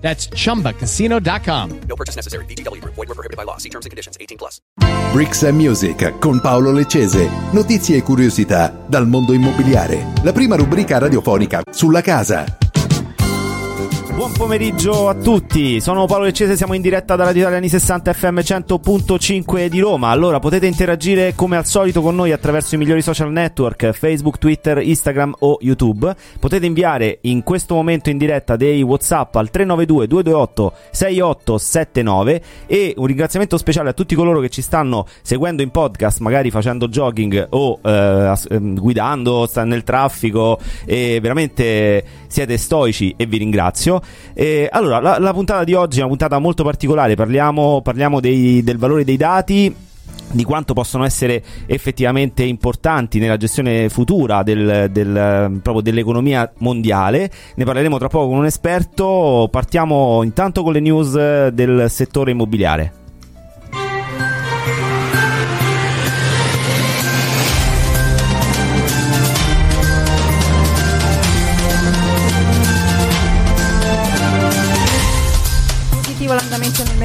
That's chumbacasino.com. No purchase necessary. VGW Group. Void were prohibited by law. See terms and conditions. 18 plus. Bricks and Music con Paolo Leccese. Notizie e curiosità dal mondo immobiliare. La prima rubrica radiofonica sulla casa. Buon pomeriggio a tutti, sono Paolo Leccese, siamo in diretta dalla Radio Italiani 60 FM 100.5 di Roma. Allora potete interagire come al solito con noi attraverso i migliori social network, Facebook, Twitter, Instagram o YouTube. Potete inviare in questo momento in diretta dei WhatsApp al 392 228 6879 e un ringraziamento speciale a tutti coloro che ci stanno seguendo in podcast, magari facendo jogging o eh, ehm, guidando, sta nel traffico e veramente siete stoici e vi ringrazio. E allora, la, la puntata di oggi è una puntata molto particolare, parliamo, parliamo dei- del valore dei dati di quanto possono essere effettivamente importanti nella gestione futura del, del, dell'economia mondiale. Ne parleremo tra poco con un esperto. Partiamo intanto con le news del settore immobiliare.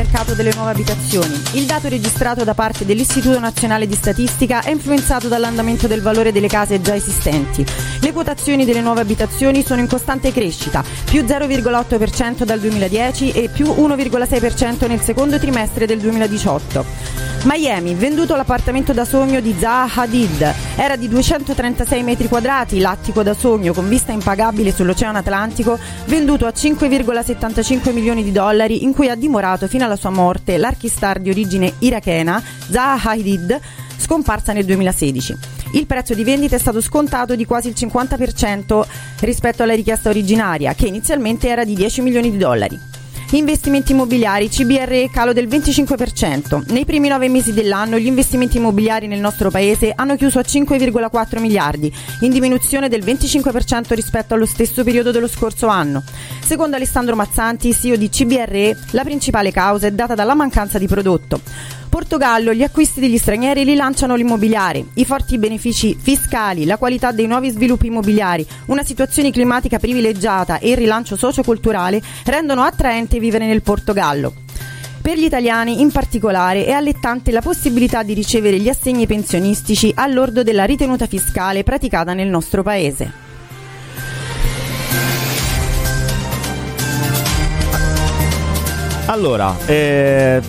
Mercato delle nuove abitazioni. Il dato registrato da parte dell'Istituto Nazionale di Statistica è influenzato dall'andamento del valore delle case già esistenti. Le quotazioni delle nuove abitazioni sono in costante crescita, più 0,8% dal 2010 e più 1,6% nel secondo trimestre del 2018. Miami, venduto l'appartamento da sogno di Zaha Hadid. Era di 236 metri quadrati, l'attico da sogno con vista impagabile sull'Oceano Atlantico, venduto a 5,75 milioni di dollari in cui ha dimorato fino alla sua morte l'archistar di origine irachena Zaha Hadid, scomparsa nel 2016. Il prezzo di vendita è stato scontato di quasi il 50% rispetto alla richiesta originaria, che inizialmente era di 10 milioni di dollari. Investimenti immobiliari, CBRE calo del 25%. Nei primi nove mesi dell'anno gli investimenti immobiliari nel nostro paese hanno chiuso a 5,4 miliardi, in diminuzione del 25% rispetto allo stesso periodo dello scorso anno. Secondo Alessandro Mazzanti, CEO di CBRE, la principale causa è data dalla mancanza di prodotto. Portogallo, gli acquisti degli stranieri rilanciano l'immobiliare, i forti benefici fiscali, la qualità dei nuovi sviluppi immobiliari, una situazione climatica privilegiata e il rilancio socioculturale rendono attraente vivere nel Portogallo. Per gli italiani in particolare è allettante la possibilità di ricevere gli assegni pensionistici all'ordo della ritenuta fiscale praticata nel nostro paese. Allora, eh,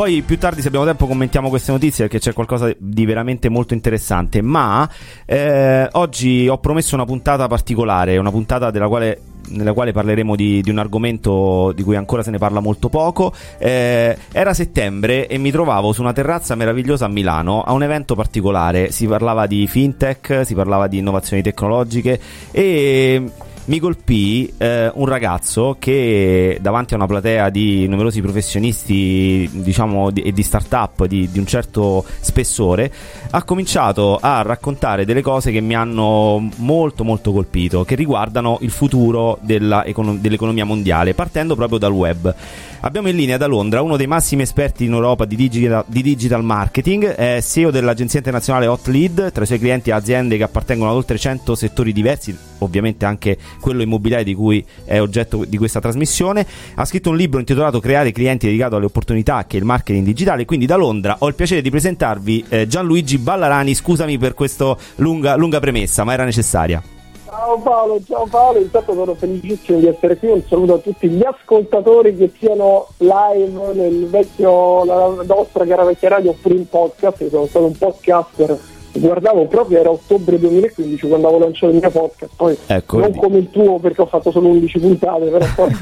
poi più tardi se abbiamo tempo commentiamo queste notizie perché c'è qualcosa di veramente molto interessante, ma eh, oggi ho promesso una puntata particolare, una puntata della quale nella quale parleremo di, di un argomento di cui ancora se ne parla molto poco. Eh, era settembre e mi trovavo su una terrazza meravigliosa a Milano a un evento particolare. Si parlava di fintech, si parlava di innovazioni tecnologiche e mi colpì eh, un ragazzo che davanti a una platea di numerosi professionisti diciamo di, e di start-up di, di un certo spessore ha cominciato a raccontare delle cose che mi hanno molto molto colpito che riguardano il futuro della econo- dell'economia mondiale partendo proprio dal web. Abbiamo in linea da Londra uno dei massimi esperti in Europa di digital, di digital marketing, è CEO dell'agenzia internazionale Hotlead, tra i suoi clienti aziende che appartengono ad oltre 100 settori diversi, ovviamente anche quello immobiliare di cui è oggetto di questa trasmissione. Ha scritto un libro intitolato Creare clienti dedicato alle opportunità che è il marketing digitale. Quindi da Londra ho il piacere di presentarvi eh, Gianluigi Ballarani. Scusami per questa lunga, lunga premessa, ma era necessaria. Ciao Paolo, ciao Paolo, intanto sono felicissimo di essere qui, un saluto a tutti gli ascoltatori che siano live nel vecchio, la nostra cara vecchia radio oppure in podcast, sono stato un podcaster, guardavo proprio, era ottobre 2015 quando avevo lanciato il mio podcast, poi Ecco, non vedi. come il tuo perché ho fatto solo 11 puntate, però poi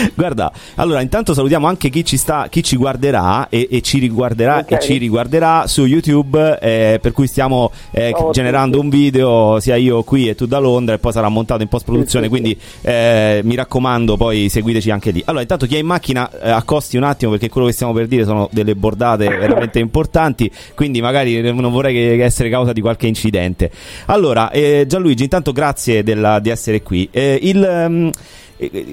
Guarda, allora intanto salutiamo anche chi ci sta, chi ci guarderà e, e ci riguarderà Ok. e ci riguarderà su YouTube, eh, per cui stiamo eh, a generando tutti. un video sia io qui e tu da Londra e poi sarà montato in post produzione, Sì, sì, quindi eh, mi raccomando poi seguiteci anche lì. Allora intanto chi è in macchina eh, accosti un attimo perché quello che stiamo per dire sono delle bordate veramente importanti, quindi magari non vorrei che essere causa di qualche incidente. Allora, eh, Gianluigi, intanto grazie della- di essere qui. Eh, il, ehm, eh,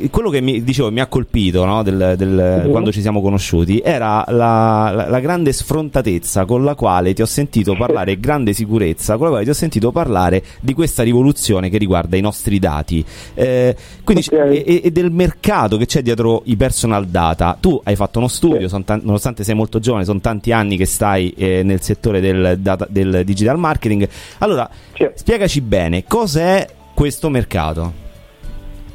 quello che mi, dicevo, mi ha colpito no, del- del- Mhm. quando ci siamo conosciuti era la, la- la grande sfrontatezza con la quale ti ho sentito parlare, grande sicurezza, con la quale ti ho sentito parlare di questa rivoluzione che riguarda i nostri dati. Eh, quindi Ok. e, e- del mercato che c'è dietro i personal data. Tu hai fatto uno studio, Sì. tan- nonostante sei molto giovane, sono tanti anni che stai eh, nel settore del, data- del digital marketing. Allora, Sì. spiegaci bene cos'è questo mercato.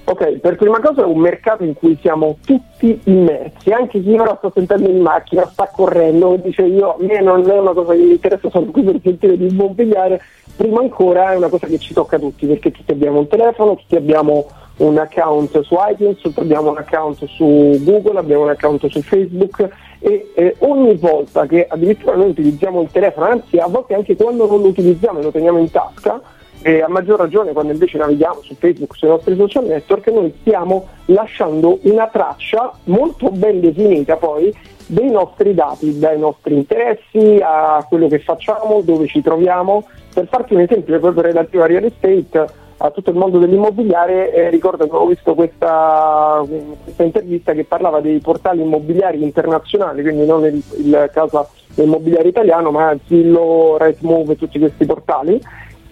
Ok, per prima cosa è un mercato in cui siamo tutti immersi, anche chi ora sta sentendo in macchina, sta correndo, dice io, a me non è una cosa che mi interessa, sono qui per sentire di immobiliare, prima ancora è una cosa che ci tocca a tutti, perché tutti abbiamo un telefono, tutti abbiamo un account su iTunes, abbiamo un account su Google, abbiamo un account su Facebook e eh, ogni volta che addirittura noi utilizziamo il telefono, anzi a volte anche quando non lo utilizziamo e lo teniamo in tasca, e a maggior ragione quando invece navighiamo su Facebook, sui nostri social network, noi stiamo lasciando una traccia molto ben definita poi dei nostri dati, dai nostri interessi a quello che facciamo, dove ci troviamo. Per farti un esempio proprio relativo a real estate, a tutto il mondo dell'immobiliare, eh, ricordo che ho visto questa, questa intervista che parlava dei portali immobiliari internazionali, quindi non il, il caso immobiliare italiano, ma Zillow, Rightmove e tutti questi portali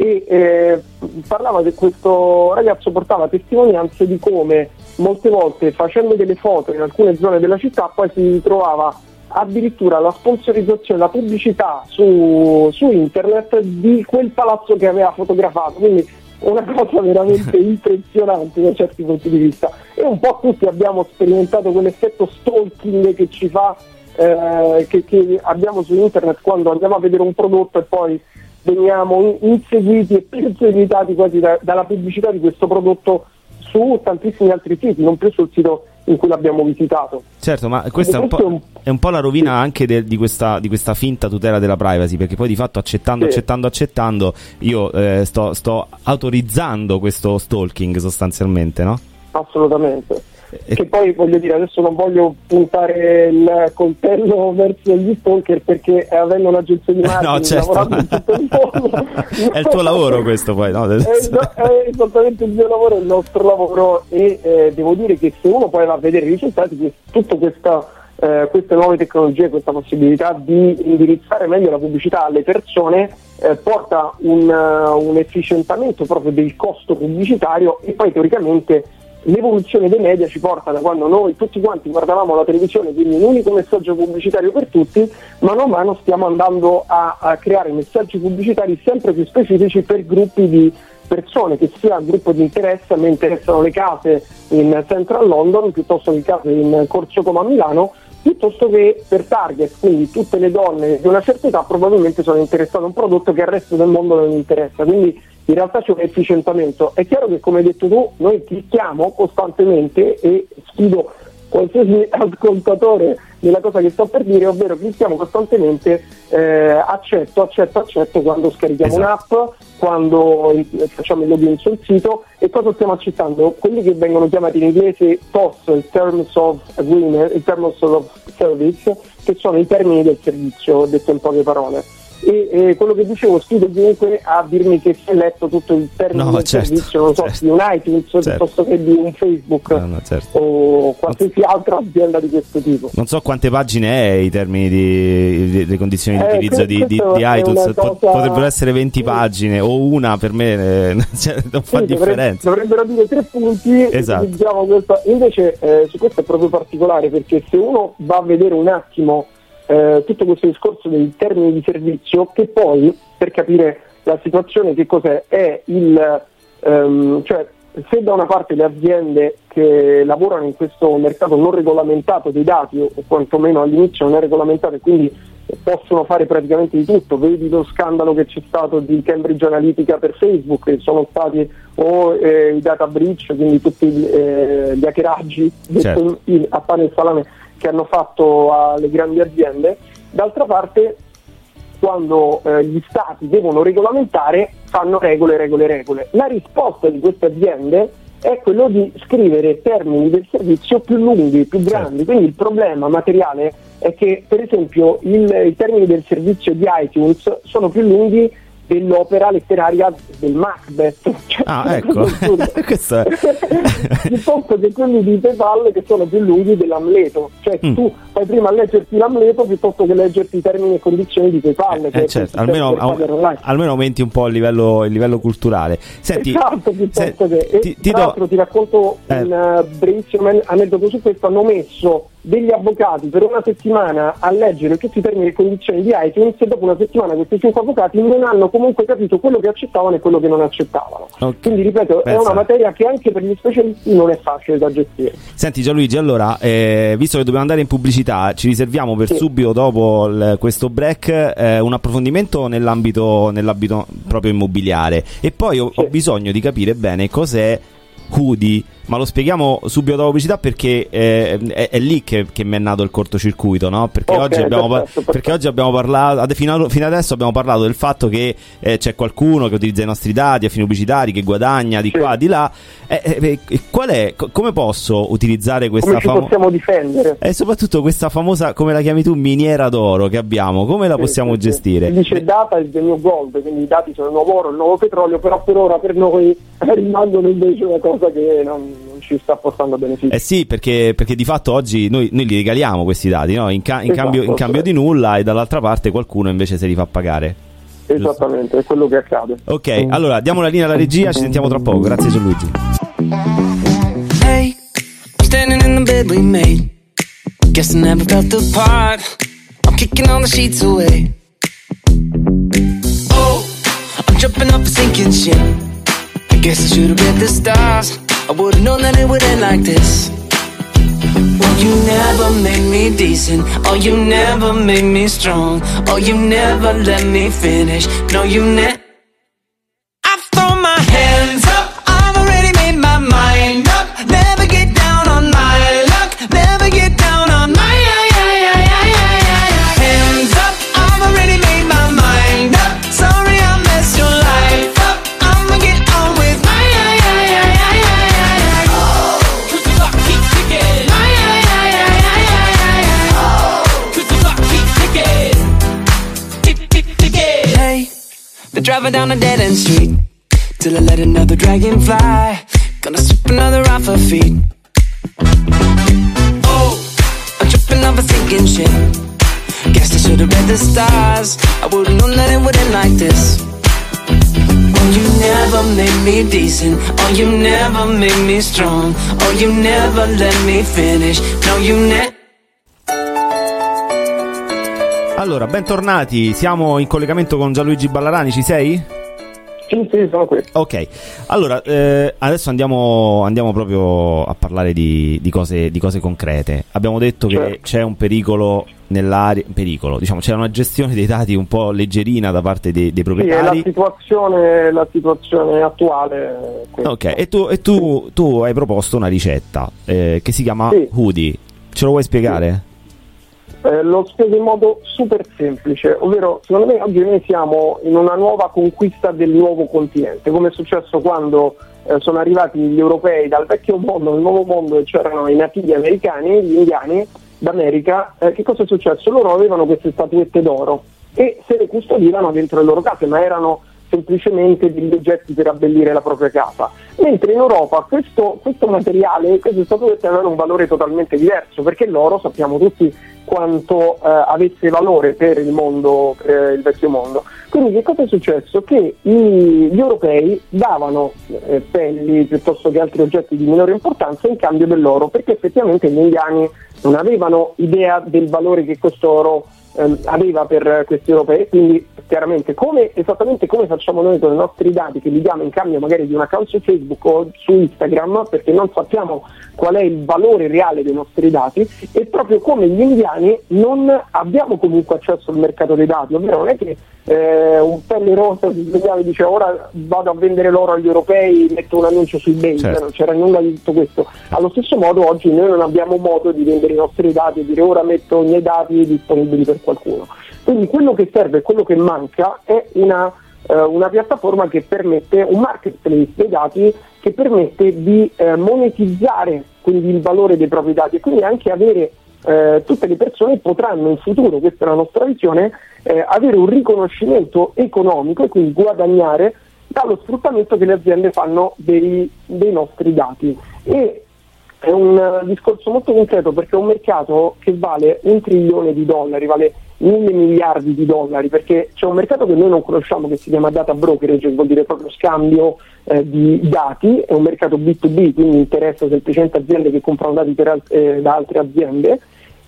e eh, parlava di questo ragazzo portava testimonianze di come molte volte facendo delle foto in alcune zone della città poi si trovava addirittura la sponsorizzazione, la pubblicità su, su internet di quel palazzo che aveva fotografato, quindi una cosa veramente impressionante da certi punti di vista. E un po' tutti abbiamo sperimentato quell'effetto stalking che ci fa eh, che, che abbiamo su internet quando andiamo a vedere un prodotto e poi veniamo in- inseguiti e perseguitati quasi da- dalla pubblicità di questo prodotto su tantissimi altri siti, non più sul sito in cui l'abbiamo visitato. Certo, ma questa è un questo è un- è un po' la rovina anche de- di, questa, di questa finta tutela della privacy, perché poi di fatto accettando, Sì. accettando, accettando, io eh, sto, sto autorizzando questo stalking sostanzialmente, no? Assolutamente. E- Che poi voglio dire, adesso non voglio puntare il coltello verso gli stalker perché eh, avendo un'agenzia di marketing No, certo. lavorando in tutto il mondo È il tuo lavoro questo poi, no? È, è esattamente il mio lavoro, il nostro lavoro e eh, devo dire che se uno poi va a vedere i risultati, che tutta questa, eh, queste nuove tecnologie, questa possibilità di indirizzare meglio la pubblicità alle persone eh, porta un, eh, un efficientamento proprio del costo pubblicitario e poi teoricamente l'evoluzione dei media ci porta da quando noi tutti quanti guardavamo la televisione, quindi un unico messaggio pubblicitario per tutti, mano a mano stiamo andando a, a creare messaggi pubblicitari sempre più specifici per gruppi di persone, che sia il gruppo di interesse, a me interessano le case in Central London piuttosto che case in Corso Como a Milano, piuttosto che per target, quindi tutte le donne di una certa età probabilmente sono interessate a un prodotto che al resto del mondo non interessa. Quindi in realtà c'è un efficientamento. È chiaro che come hai detto tu, noi clicchiamo costantemente e sfido qualsiasi ascoltatore nella cosa che sto per dire, ovvero clicchiamo costantemente eh, accetto, accetto, accetto quando scarichiamo Esatto. un'app, quando eh, facciamo il login sul sito e cosa stiamo accettando? Quelli che vengono chiamati in inglese TOS, il Terms of Agreement, il Terms of Service, che sono i termini del servizio, detto in poche parole. E eh, quello che dicevo, sfido chiunque a dirmi che si è letto tutto il termine No, del certo, servizio, non so, certo. di un iTunes Certo. piuttosto che di un Facebook No, no, certo. o qualsiasi altra azienda di questo tipo. Non so quante pagine è i termini di, di- le condizioni di Eh, utilizzo di, di- di iTunes. cosa- potrebbero essere 20 pagine o una per me, eh, cioè, non fa Sì, dovre- differenza. dovrebbero dire tre punti Esatto. questo. invece eh, su questo è proprio particolare perché se uno va a vedere un attimo eh, tutto questo discorso dei termini di servizio che poi per capire la situazione che cos'è è il ehm, cioè se da una parte le aziende che lavorano in questo mercato non regolamentato dei dati o quantomeno all'inizio non è regolamentato e quindi possono fare praticamente di tutto, vedi lo scandalo che c'è stato di Cambridge Analytica per Facebook, che sono stati o eh, i data breach, quindi tutti eh, gli hackeraggi Certo. in- a pane e salame che hanno fatto alle grandi aziende, d'altra parte quando eh, gli stati devono regolamentare fanno regole, regole, regole. La risposta di queste aziende è quello di scrivere termini del servizio più lunghi, più grandi. Quindi il problema materiale è che, per esempio, il- i termini del servizio di iTunes sono più lunghi dell'opera letteraria del Macbeth. Cioè, Ah, ecco. Questo è- piuttosto che quelli di PayPal che sono più lunghi dell'Amleto. Cioè Mm. tu fai prima a leggerti l'Amleto piuttosto che leggerti i termini e condizioni di PayPal. che Eh, è certo, almeno, almeno aumenti un po' il livello, il livello culturale. Senti, esatto, piuttosto se- che. Ti, ti tra do- l'altro ti racconto Eh. un eh, brevissimo an- aneddoto su questo. Hanno messo degli avvocati per una settimana a leggere tutti i termini e condizioni di iTunes e dopo una settimana questi cinque avvocati non hanno comunque capito quello che accettavano e quello che non accettavano. Ok. Quindi ripeto, è Pensa. una materia che anche per gli specialisti non è facile da gestire. Senti Gianluigi, allora, eh, visto che dobbiamo andare in pubblicità, ci riserviamo per Sì. subito dopo il- questo break eh, un approfondimento nell'ambito, nell'ambito proprio immobiliare e poi ho, ho Sì. bisogno di capire bene cos'è Hoodie, ma lo spieghiamo subito dopo pubblicità perché eh, è, è lì che, che mi è nato il cortocircuito, no? Perché, Ok, oggi, abbiamo, perfetto, perfetto. perché oggi abbiamo parlato, fino, fino adesso abbiamo parlato del fatto che eh, c'è qualcuno che utilizza i nostri dati a fini pubblicitari, che guadagna di Sì. qua, di là. Eh, eh, eh, qual è, co- come posso utilizzare questa famosa... possiamo difendere? E soprattutto questa famosa, come la chiami tu, miniera d'oro che abbiamo, come la Sì, possiamo sì. gestire? Si dice data is the new gold, quindi i dati sono il nuovo oro, il nuovo petrolio, però per ora per noi rimangono invece una cosa che non, non ci sta portando benefici. Eh sì, perché, perché di fatto oggi noi, noi li regaliamo questi dati, no? in, ca- in Esatto, cambio, in cambio di nulla e dall'altra parte qualcuno invece se li fa pagare. Esattamente, è quello che accade. Ok, allora diamo la linea alla regia, ci sentiamo tra poco. Grazie Gianluigi. Hey, I'm standing in the bed we made. Guess I never felt apart. I'm kicking all the sheets away. Oh, I'm jumping off a sinking ship. I guess I should've read the stars. I would've known that it would end like this. Well, you never made me decent. Oh, you never made me strong. Oh, you never let me finish. No, you never. Driving down a dead end street till I let another dragon fly. Gonna sweep another off her feet. Oh, I'm tripping off a sinking ship. Guess I should've read the stars. I would've known that it would end like this. Oh, you never made me decent. Oh, you never made me strong. Oh, you never let me finish. No, you never. Allora, bentornati, siamo in collegamento con Gianluigi Ballarani, ci sei? Sì, sì, sono qui. Ok, allora eh, adesso andiamo, andiamo proprio a parlare di, di cose, di cose concrete. Abbiamo detto che Certo. c'è un pericolo nell'area, pericolo, diciamo, c'è una gestione dei dati un po' leggerina da parte dei, dei Sì, è la proprietari. situazione, la situazione attuale. ok, e tu, e tu- tu hai proposto una ricetta eh, che si chiama Sì. Hoodie. Ce lo vuoi spiegare? Eh, lo spiego in modo super semplice, ovvero secondo me oggi noi siamo in una nuova conquista del nuovo continente, come è successo quando eh, sono arrivati gli europei dal vecchio mondo nel nuovo mondo e c'erano i nativi americani, gli indiani d'America, eh, che cosa è successo? Loro avevano queste statuette d'oro e se le custodivano dentro le loro case, ma erano semplicemente degli oggetti per abbellire la propria casa. Mentre in Europa questo, questo materiale, queste statuette avevano un valore totalmente diverso, perché l'oro sappiamo tutti quanto eh, avesse valore per il mondo, eh, il vecchio mondo. Quindi che cosa è successo? Che i- gli europei davano eh, pelli piuttosto che altri oggetti di minore importanza in cambio dell'oro, perché effettivamente gli indiani non avevano idea del valore che questo oro ehm, aveva per questi europei. Quindi chiaramente come, esattamente come facciamo noi con i nostri dati che li diamo in cambio magari di un account su Facebook o su Instagram, perché non sappiamo qual è il valore reale dei nostri dati, e proprio come gli indiani non abbiamo comunque accesso al mercato dei dati, ovvero non è che eh, un pelle rosa si svegliava e dice ora vado a vendere l'oro agli europei, metto un annuncio su eBay, Certo. non c'era nulla di tutto questo. Allo stesso modo oggi noi non abbiamo modo di vendere i nostri dati e dire ora metto i miei dati disponibili per qualcuno. Quindi quello che serve, quello che manca è una, eh, una piattaforma che permette, un marketplace dei dati che permette di eh, monetizzare quindi il valore dei propri dati e quindi anche avere eh, tutte le persone potranno in futuro, questa è la nostra visione, eh, avere un riconoscimento economico e quindi guadagnare dallo sfruttamento che le aziende fanno dei, dei nostri dati. E è un eh, discorso molto concreto perché è un mercato che vale un trilione di dollari, vale mille miliardi di dollari, perché c'è un mercato che noi non conosciamo che si chiama data brokerage, che vuol dire proprio scambio eh, di dati, è un mercato B2B, quindi interessa semplicemente aziende che comprano dati per eh, da altre aziende.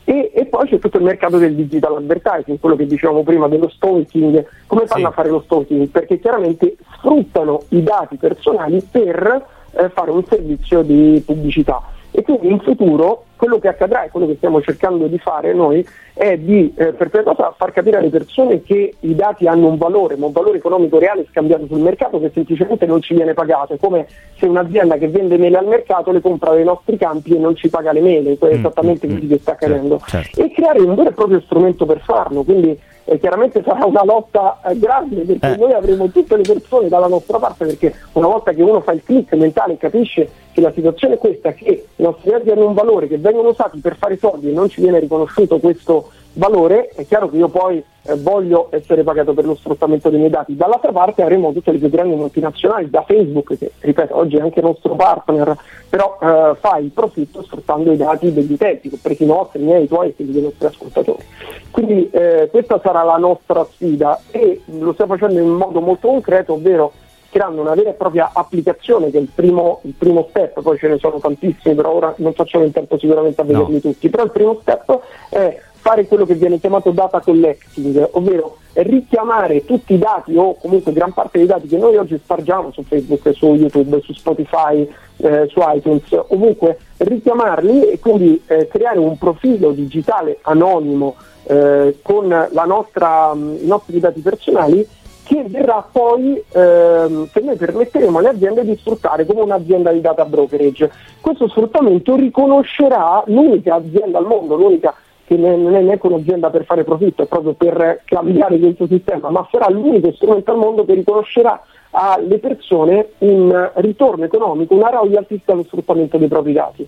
E, e poi c'è tutto il mercato del digital advertising, quello che dicevamo prima dello stalking. Come fanno Sì. a fare lo stalking? Perché chiaramente sfruttano i dati personali per eh, fare un servizio di pubblicità. E quindi in futuro quello che accadrà e quello che stiamo cercando di fare noi è di eh, per prima cosa far capire alle persone che i dati hanno un valore, ma un valore economico reale scambiato sul mercato che semplicemente non ci viene pagato. È come se un'azienda che vende mele al mercato le compra dai nostri campi e non ci paga le mele, è esattamente mm, così mm, che sta certo, accadendo. certo. E creare un vero e proprio strumento per farlo. Quindi eh, chiaramente sarà una lotta eh, grande perché Eh. noi avremo tutte le persone dalla nostra parte perché una volta che uno fa il click mentale e capisce che la situazione è questa, che i nostri dati hanno un valore, che vengono usati per fare soldi e non ci viene riconosciuto questo valore, è chiaro che io poi eh, voglio essere pagato per lo sfruttamento dei miei dati. Dall'altra parte avremo tutte le più grandi multinazionali, da Facebook, che ripeto oggi è anche nostro partner, però eh, fa il profitto sfruttando i dati degli utenti, compresi i nostri, i miei, i tuoi e quelli dei nostri ascoltatori. Quindi eh, questa sarà la nostra sfida e lo stiamo facendo in modo molto concreto, ovvero creando una vera e propria applicazione che è il primo, il primo step, poi ce ne sono tantissimi, però ora non facciamo in tempo sicuramente a vederli No. tutti, però il primo step è fare quello che viene chiamato data collecting, ovvero richiamare tutti i dati o comunque gran parte dei dati che noi oggi spargiamo su Facebook, su YouTube, su Spotify, eh, su iTunes, ovunque richiamarli e quindi eh, creare un profilo digitale anonimo eh, con nostra, mh, i nostri dati personali che verrà poi, ehm, che noi permetteremo alle aziende di sfruttare come un'azienda di data brokerage. Questo sfruttamento riconoscerà l'unica azienda al mondo, l'unica che non è neanche un'azienda per fare profitto, è proprio per cambiare questo sistema, ma sarà l'unico strumento al mondo che riconoscerà alle persone un ritorno economico, una royalty dallo sfruttamento dei propri dati.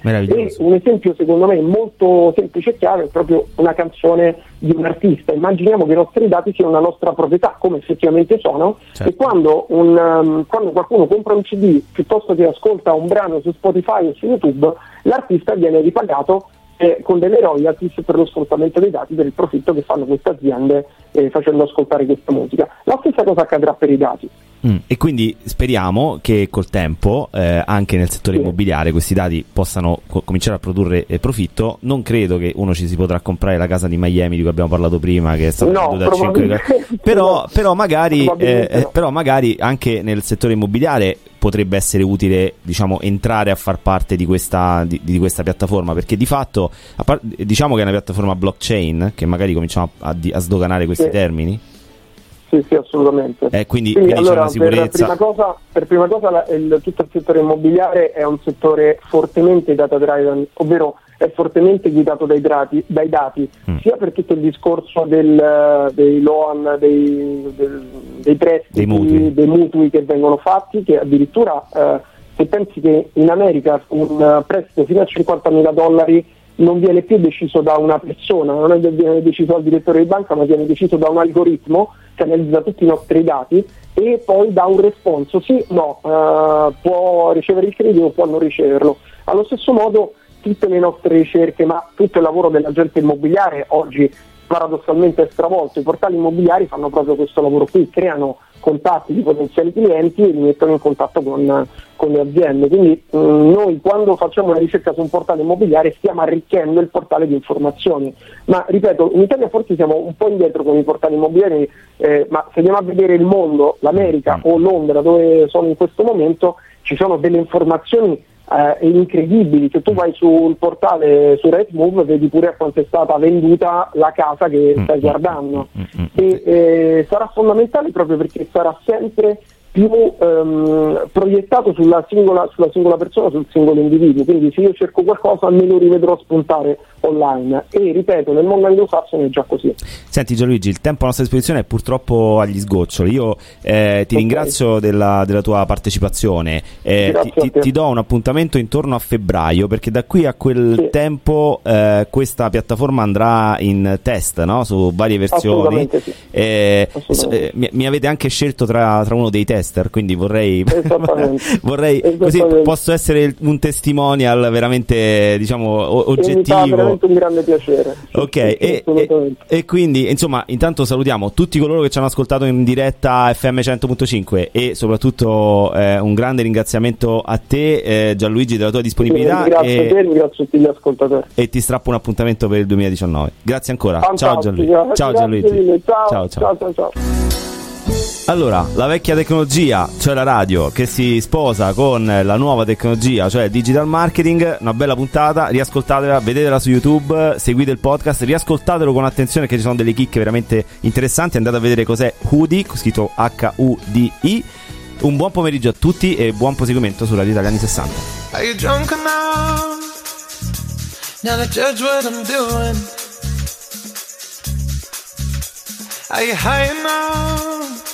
E un esempio secondo me molto semplice e chiaro è proprio una canzone di un artista. Immaginiamo che i nostri dati siano una nostra proprietà, come effettivamente sono, Certo. e quando, un, um, quando qualcuno compra un CD piuttosto che ascolta un brano su Spotify o su YouTube, l'artista viene ripagato eh, con delle royalties per lo sfruttamento dei dati per il profitto che fanno queste aziende eh, facendo ascoltare questa musica. La stessa cosa accadrà per i dati. Mm, E quindi speriamo che col tempo, eh, anche nel settore Sì. immobiliare, questi dati possano co- cominciare a produrre eh, profitto. Non credo che uno ci si potrà comprare la casa di Miami di cui abbiamo parlato prima, che è stata No, venduta a 5 probabilmente però, no. però, magari, Probabilmente eh, no. però magari anche nel settore immobiliare potrebbe essere utile diciamo, entrare a far parte di questa, di, di questa piattaforma perché di fatto par- diciamo che è una piattaforma blockchain che magari cominciamo a, a sdoganare questi Sì. termini Sì, sì, assolutamente. Eh, quindi, Quindi, quindi allora, Per prima cosa, per prima cosa la- il- tutto il settore immobiliare è un settore fortemente data driven, ovvero è fortemente guidato dai, drati- dai dati, Mm. sia per tutto il discorso del, eh, dei loan, dei, del- dei prestiti, Dei mutui. che vengono fatti, che addirittura eh, se pensi che in America un eh, prestito fino a 50.000 dollari non viene più deciso da una persona, non è viene deciso dal direttore di banca, ma viene deciso da un algoritmo che analizza tutti i nostri dati e poi dà un responso, sì, no, eh, può ricevere il credito o può non riceverlo. Allo stesso modo tutte le nostre ricerche, ma tutto il lavoro dell'agente immobiliare oggi paradossalmente stravolto. I portali immobiliari fanno proprio questo lavoro qui, creano contatti di potenziali clienti e li mettono in contatto con, con le aziende. Quindi mh, noi quando facciamo una ricerca su un portale immobiliare stiamo arricchendo il portale di informazioni. Ma ripeto, in Italia forse siamo un po' indietro con i portali immobiliari, eh, ma se andiamo a vedere il mondo, l'America o Londra dove sono in questo momento, ci sono delle informazioni eh, incredibili. Se tu vai sul portale su Rightmove vedi pure a quanto è stata venduta la casa che stai guardando e eh, sarà fondamentale proprio perché sarà sempre più ehm, proiettato sulla singola, sulla singola persona, sul singolo individuo. Quindi se io cerco qualcosa me lo rivedrò spuntare online. E ripeto, nel mondo anglosassone è già così. Senti Gianluigi, il tempo a nostra disposizione è purtroppo agli sgoccioli. Io eh, ti Ok. ringrazio della, della tua partecipazione. Eh, ti, ti- ti do un appuntamento intorno a febbraio perché da qui a quel Sì. tempo eh, questa piattaforma andrà in test no? su varie versioni. Sì. Eh, eh, mi, mi avete anche scelto tra, tra uno dei tester, quindi vorrei, vorrei così posso essere un testimonial veramente diciamo oggettivo. Veramente un grande piacere. Sì, Ok, sì, sì, e, e- e quindi insomma, intanto salutiamo tutti coloro che ci hanno ascoltato in diretta FM 100.5 e soprattutto eh, un grande ringraziamento a te, eh, Gianluigi, della tua disponibilità Ringrazio e, te e ringrazio tutti gli ascoltatori. e ti strappo un appuntamento per il 2019. Grazie ancora. Ciao Fantastico. Gianluigi. Ciao Grazie Gianluigi. Ciao, ciao. ciao, ciao, ciao. Allora, la vecchia tecnologia, cioè la radio, che si sposa con la nuova tecnologia, cioè il digital marketing, una bella puntata, riascoltatela, vedetela su YouTube, seguite il podcast, riascoltatelo con attenzione che ci sono delle chicche veramente interessanti, andate a vedere cos'è Hoodie, scritto H-U-D-I. Un buon pomeriggio a tutti e buon proseguimento sulla Italia anni 60. Are you drunk enough now to judge what I'm doing? Are you high enough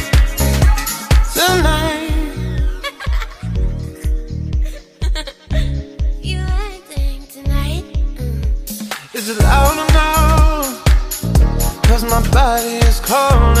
Body is calling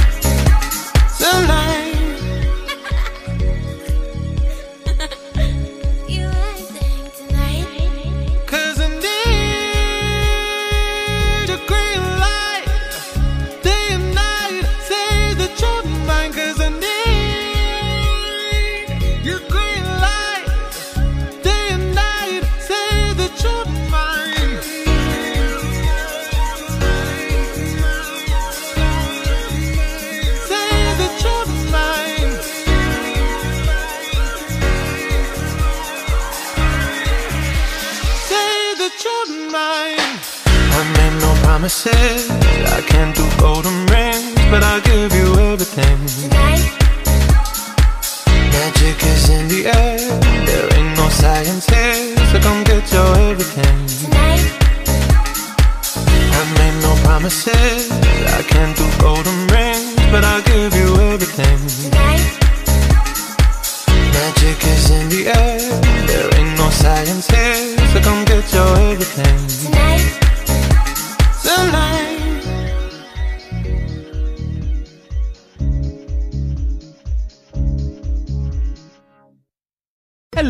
the line. Magic is in the air, there ain't no science here, so come get your everything.